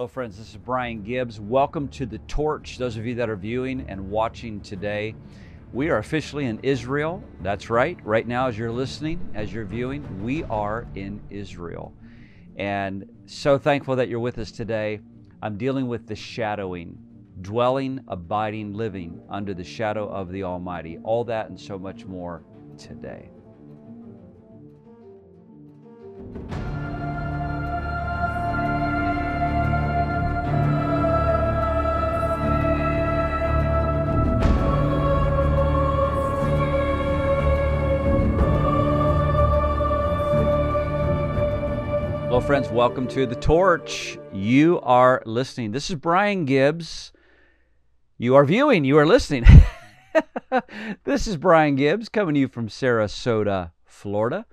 Hello, friends. This is Brian Gibbs. Welcome to The Torch. Those of you that are viewing and watching today, we are officially in Israel. That's right. Right now, as you're listening, as you're viewing, we are in Israel. And so thankful that you're with us today. I'm dealing with the shadowing, dwelling, abiding, living under the shadow of the Almighty. All that and so much more today. Friends. Welcome to The Torch. You are listening. This is Brian Gibbs. You are viewing. You are listening. this is Brian Gibbs coming to you from Sarasota, Florida.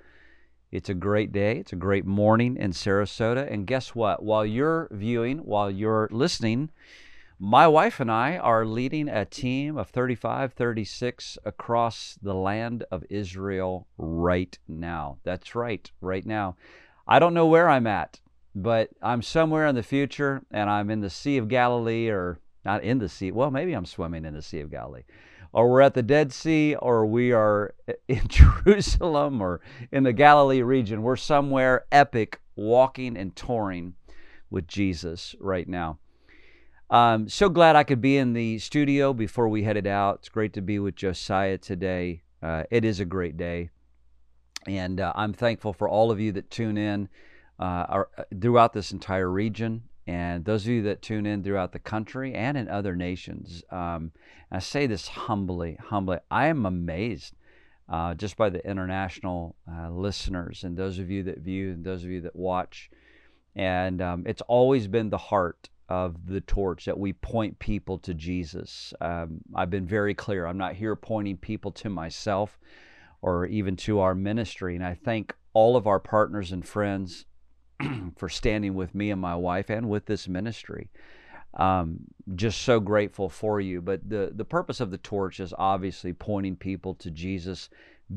It's a great day. It's a great morning in Sarasota. And guess what? While you're viewing, while you're listening, my wife and I are leading a team of 35, 36 across the land of Israel right now. That's right, right now. I don't know where I'm at, but I'm somewhere in the future and I'm in the Sea of Galilee or not in the sea. Well, maybe I'm swimming in the Sea of Galilee. Or we're at the Dead Sea or we are in Jerusalem or in the Galilee region. We're somewhere epic walking and touring with Jesus right now. Um, so glad I could be in the studio before we headed out. It's great to be with Josiah today. Uh, it is a great day. And uh, I'm thankful for all of you that tune in uh, uh, throughout this entire region, and those of you that tune in throughout the country and in other nations. Um, I say this humbly, humbly. I am amazed uh, just by the international uh, listeners and those of you that view and those of you that watch. And um, it's always been the heart of the torch that we point people to Jesus. Um, I've been very clear. I'm not here pointing people to myself or even to our ministry. And I thank all of our partners and friends for standing with me and my wife and with this ministry. Um, just so grateful for you. But the, the purpose of the torch is obviously pointing people to Jesus,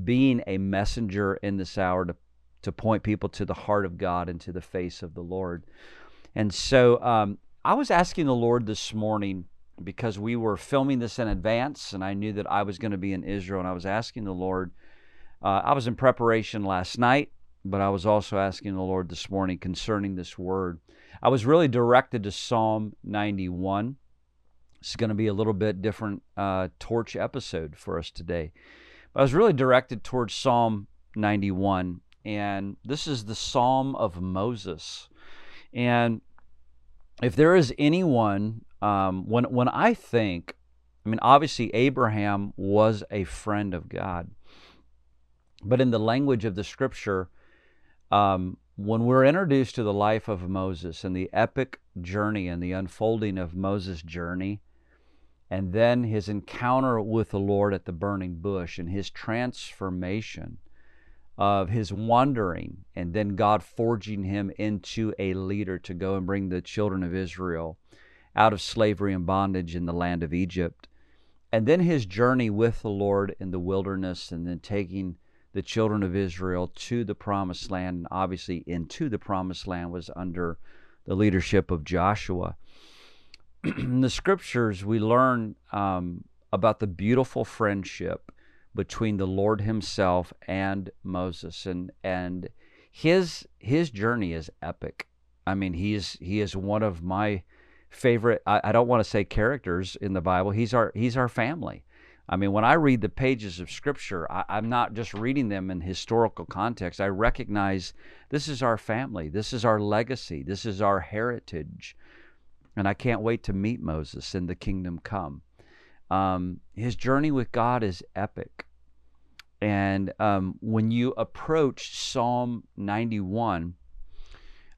being a messenger in this hour to, to point people to the heart of God and to the face of the Lord. And so um, I was asking the Lord this morning because we were filming this in advance and I knew that I was going to be in Israel and I was asking the Lord uh, I was in preparation last night, but I was also asking the Lord this morning concerning this word. I was really directed to Psalm 91. It's going to be a little bit different uh, torch episode for us today. But I was really directed towards Psalm 91, and this is the Psalm of Moses. And if there is anyone, um, when when I think, I mean, obviously Abraham was a friend of God. But in the language of the scripture, um, when we're introduced to the life of Moses and the epic journey and the unfolding of Moses' journey, and then his encounter with the Lord at the burning bush and his transformation of his wandering, and then God forging him into a leader to go and bring the children of Israel out of slavery and bondage in the land of Egypt, and then his journey with the Lord in the wilderness, and then taking the children of Israel to the promised land. And obviously, into the promised land was under the leadership of Joshua. In the scriptures, we learn um, about the beautiful friendship between the Lord Himself and Moses, and and his his journey is epic. I mean, he is he is one of my favorite. I, I don't want to say characters in the Bible. He's our he's our family. I mean, when I read the pages of Scripture, I, am not just reading them in historical context. I recognize this is our family, this is our legacy, this is our heritage. And I can't wait to meet Moses in the kingdom come. Um, his journey with God is epic. And um, when you approach Psalm 91,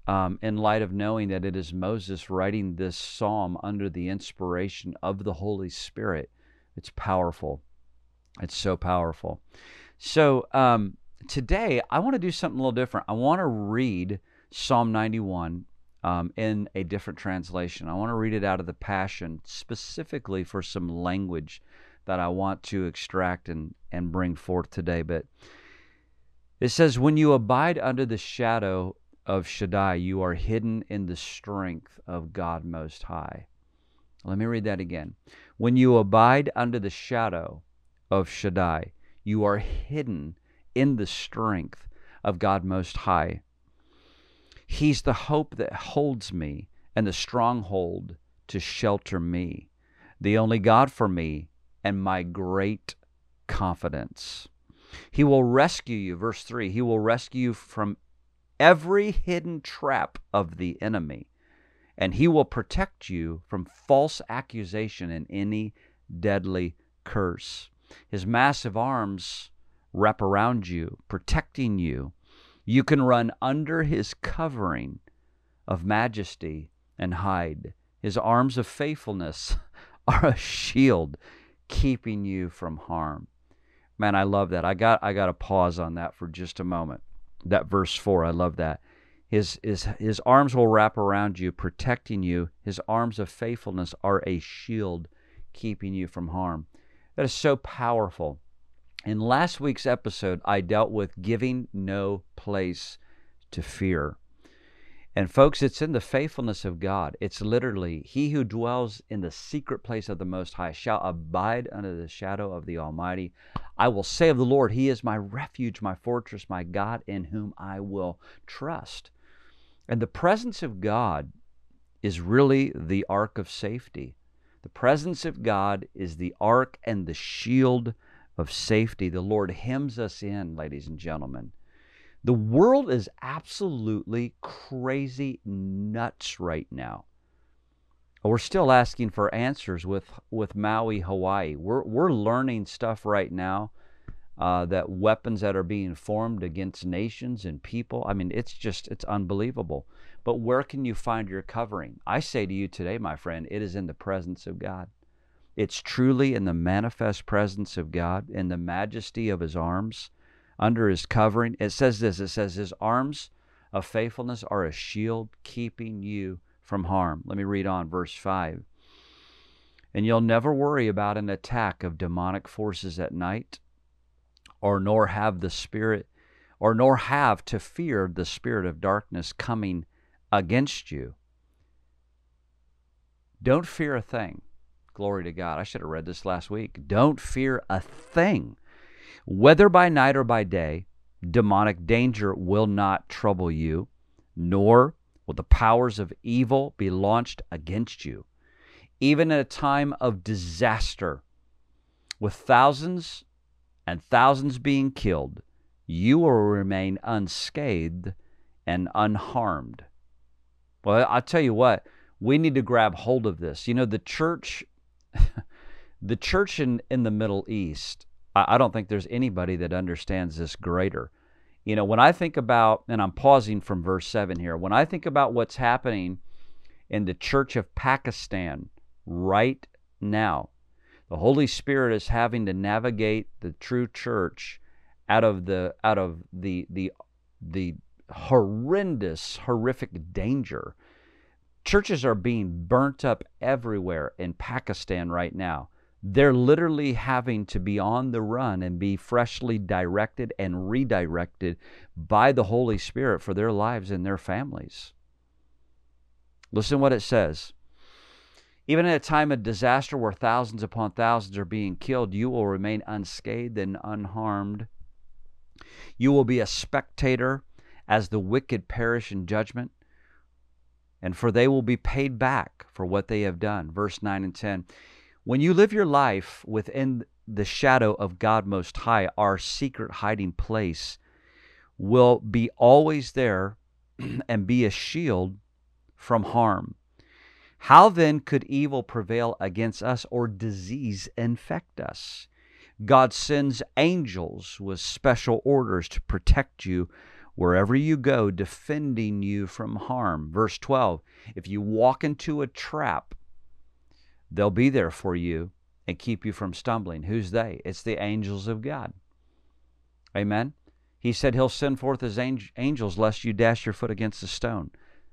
um, in light of knowing that it is Moses writing this psalm under the inspiration of the Holy Spirit, it's powerful. It's so powerful. So um, today, I want to do something a little different. I want to read Psalm 91 um, in a different translation. I want to read it out of the Passion specifically for some language that I want to extract and, and bring forth today. But it says, When you abide under the shadow of Shaddai, you are hidden in the strength of God Most High. Let me read that again. When you abide under the shadow of Shaddai, you are hidden in the strength of God Most High. He's the hope that holds me and the stronghold to shelter me, the only God for me and my great confidence. He will rescue you, verse 3 He will rescue you from every hidden trap of the enemy, and He will protect you from false accusation and any deadly curse. His massive arms wrap around you, protecting you. You can run under His covering of majesty and hide. His arms of faithfulness are a shield keeping you from harm. Man, I love that. I got I got to pause on that for just a moment. That verse 4, I love that. His, his, his arms will wrap around you, protecting you. His arms of faithfulness are a shield keeping you from harm. That is so powerful. In last week's episode, I dealt with giving no place to fear. And folks, it's in the faithfulness of God. It's literally, He who dwells in the secret place of the Most High shall abide under the shadow of the Almighty. I will say of the Lord, He is my refuge, my fortress, my God, in whom I will trust. And the presence of God is really the ark of safety. The presence of God is the ark and the shield of safety. The Lord hems us in, ladies and gentlemen. The world is absolutely crazy nuts right now. We're still asking for answers with, with Maui, Hawaii. We're, we're learning stuff right now uh, that weapons that are being formed against nations and people. I mean, it's just, it's unbelievable. But where can you find your covering? I say to you today, my friend, it is in the presence of God. It's truly in the manifest presence of God, in the majesty of his arms under his covering. It says this it says, His arms of faithfulness are a shield keeping you from harm. Let me read on, verse 5. And you'll never worry about an attack of demonic forces at night, or nor have the spirit, or nor have to fear the spirit of darkness coming against you. Don't fear a thing. Glory to God. I should have read this last week. Don't fear a thing. Whether by night or by day, demonic danger will not trouble you, nor will the powers of evil be launched against you. Even at a time of disaster, with thousands and thousands being killed, you will remain unscathed and unharmed. Well, I'll tell you what, we need to grab hold of this. You know, the church, the church in, in the Middle East I, I don't think there's anybody that understands this greater. You know, when I think about, and I'm pausing from verse 7 here, when I think about what's happening in the church of Pakistan right now, the Holy Spirit is having to navigate the true church out of the out of the the the horrendous horrific danger churches are being burnt up everywhere in Pakistan right now they're literally having to be on the run and be freshly directed and redirected by the Holy Spirit for their lives and their families. Listen what it says. Even at a time of disaster where thousands upon thousands are being killed, you will remain unscathed and unharmed. You will be a spectator as the wicked perish in judgment, and for they will be paid back for what they have done. Verse 9 and 10. When you live your life within the shadow of God Most High, our secret hiding place will be always there and be a shield from harm. How then could evil prevail against us or disease infect us? God sends angels with special orders to protect you wherever you go, defending you from harm. Verse 12 If you walk into a trap, They'll be there for you and keep you from stumbling. Who's they? It's the angels of God. Amen. He said he'll send forth his angels lest you dash your foot against a stone.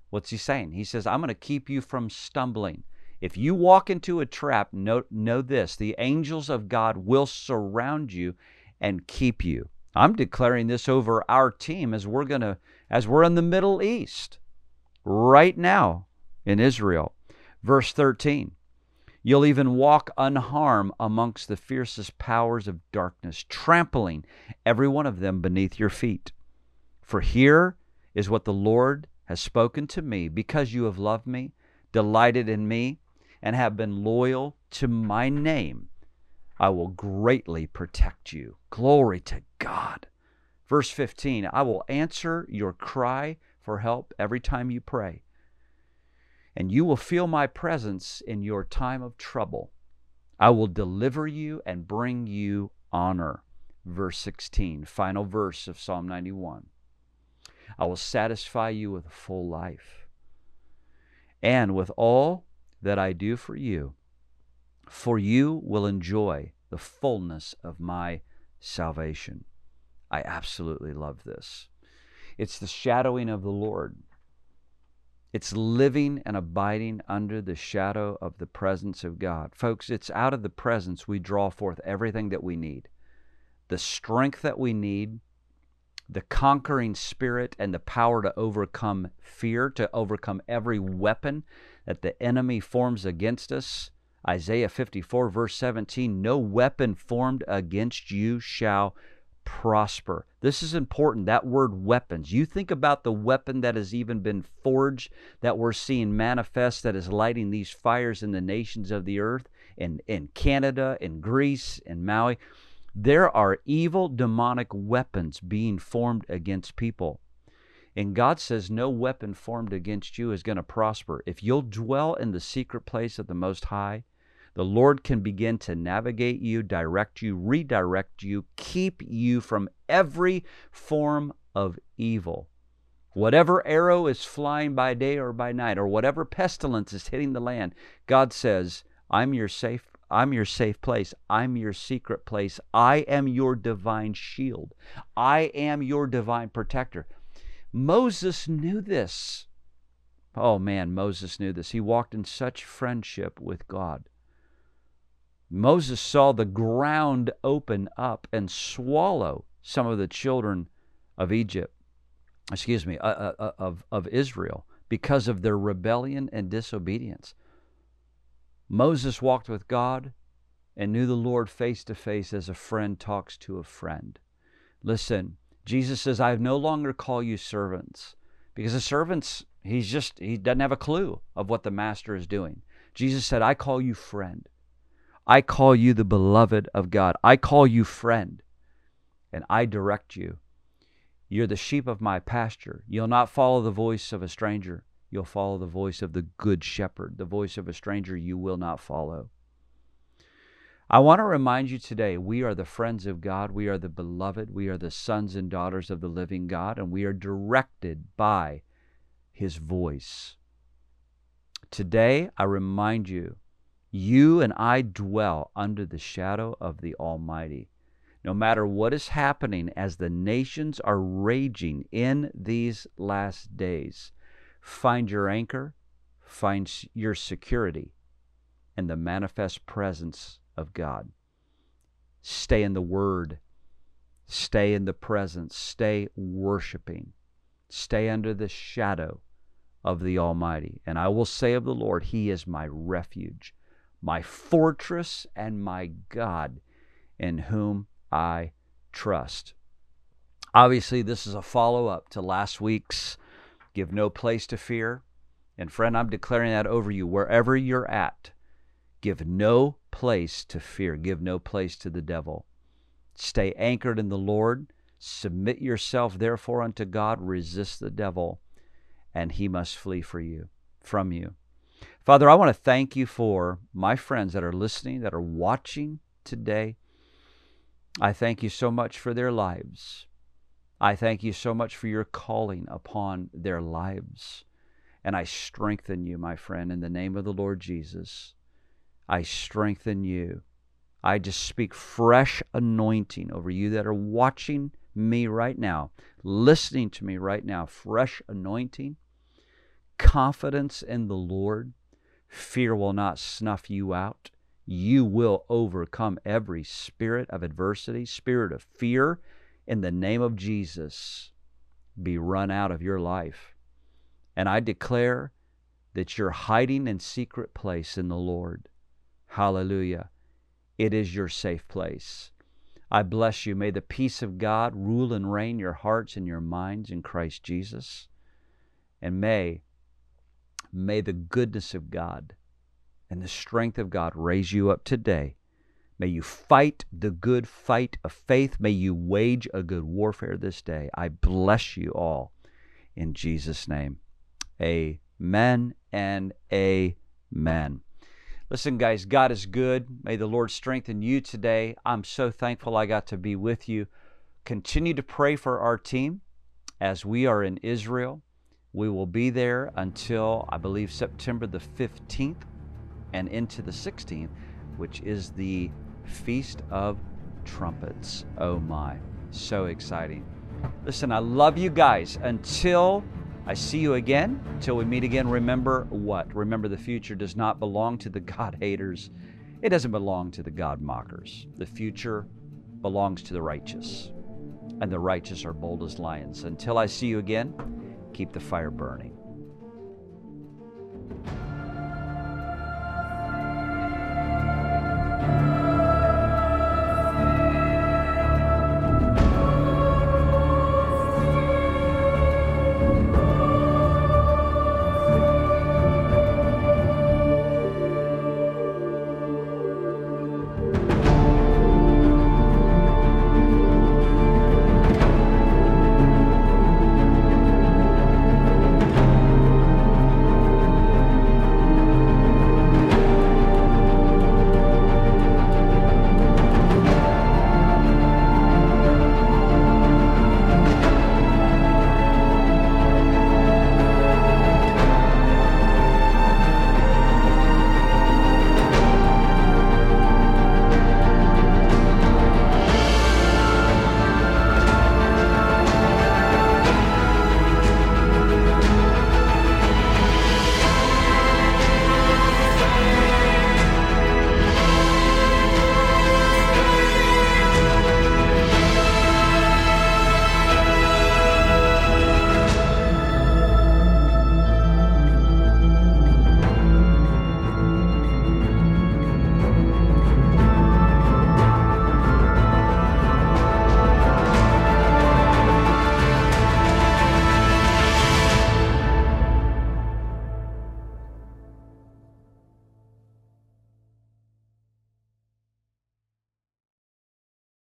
What's he saying? He says, I'm going to keep you from stumbling. If you walk into a trap, know, know this the angels of God will surround you and keep you. I'm declaring this over our team as we're going to as we're in the Middle East right now in Israel. Verse 13 You'll even walk unharmed amongst the fiercest powers of darkness, trampling every one of them beneath your feet. For here is what the Lord has spoken to me because you have loved me, delighted in me, and have been loyal to my name. I will greatly protect you. Glory to God. Verse 15 I will answer your cry for help every time you pray and you will feel my presence in your time of trouble. I will deliver you and bring you honor. Verse 16, final verse of Psalm 91. I will satisfy you with a full life and with all that I do for you, for you will enjoy the fullness of my salvation. I absolutely love this. It's the shadowing of the Lord. It's living and abiding under the shadow of the presence of God. Folks, it's out of the presence we draw forth everything that we need the strength that we need, the conquering spirit, and the power to overcome fear, to overcome every weapon that the enemy forms against us. Isaiah 54, verse 17 No weapon formed against you shall prosper. This is important. That word weapons. You think about the weapon that has even been forged that we're seeing manifest that is lighting these fires in the nations of the earth, in, in Canada, in Greece, in Maui. There are evil demonic weapons being formed against people. And God says, No weapon formed against you is going to prosper. If you'll dwell in the secret place of the Most High, the Lord can begin to navigate you, direct you, redirect you, keep you from every form of evil. Whatever arrow is flying by day or by night, or whatever pestilence is hitting the land, God says, I'm your safe I'm your safe place. I'm your secret place. I am your divine shield. I am your divine protector. Moses knew this. Oh man, Moses knew this. He walked in such friendship with God. Moses saw the ground open up and swallow some of the children of Egypt, excuse me, uh, uh, uh, of, of Israel because of their rebellion and disobedience. Moses walked with God and knew the Lord face to face as a friend talks to a friend. Listen, Jesus says, I no longer call you servants because the servants, he's just, he doesn't have a clue of what the master is doing. Jesus said, I call you friend. I call you the beloved of God. I call you friend, and I direct you. You're the sheep of my pasture. You'll not follow the voice of a stranger. You'll follow the voice of the good shepherd. The voice of a stranger you will not follow. I want to remind you today we are the friends of God. We are the beloved. We are the sons and daughters of the living God, and we are directed by his voice. Today, I remind you you and I dwell under the shadow of the Almighty. No matter what is happening as the nations are raging in these last days, find your anchor, find your security in the manifest presence of God. Stay in the Word, stay in the presence, stay worshiping, stay under the shadow of the Almighty. And I will say of the Lord, He is my refuge my fortress and my God in whom I trust. Obviously, this is a follow up to last week's Give No Place to Fear. And friend, I'm declaring that over you wherever you're at. Give no place to fear, give no place to the devil. Stay anchored in the Lord. Submit yourself therefore unto God, resist the devil, and he must flee for you from you. Father, I want to thank you for my friends that are listening, that are watching today. I thank you so much for their lives. I thank you so much for your calling upon their lives. And I strengthen you, my friend, in the name of the Lord Jesus. I strengthen you. I just speak fresh anointing over you that are watching me right now, listening to me right now. Fresh anointing, confidence in the Lord, Fear will not snuff you out. You will overcome every spirit of adversity, spirit of fear, in the name of Jesus. be run out of your life. And I declare that you're hiding in secret place in the Lord. Hallelujah. It is your safe place. I bless you. May the peace of God rule and reign your hearts and your minds in Christ Jesus. And may, may the goodness of God and the strength of God raise you up today. May you fight the good fight of faith. May you wage a good warfare this day. I bless you all in Jesus' name. Amen and amen. Listen, guys, God is good. May the Lord strengthen you today. I'm so thankful I got to be with you. Continue to pray for our team as we are in Israel. We will be there until, I believe, September the 15th and into the 16th, which is the Feast of Trumpets. Oh my, so exciting. Listen, I love you guys. Until I see you again. Until we meet again, remember what? Remember the future does not belong to the God haters. It doesn't belong to the God mockers. The future belongs to the righteous. And the righteous are bold as lions. Until I see you again, keep the fire burning.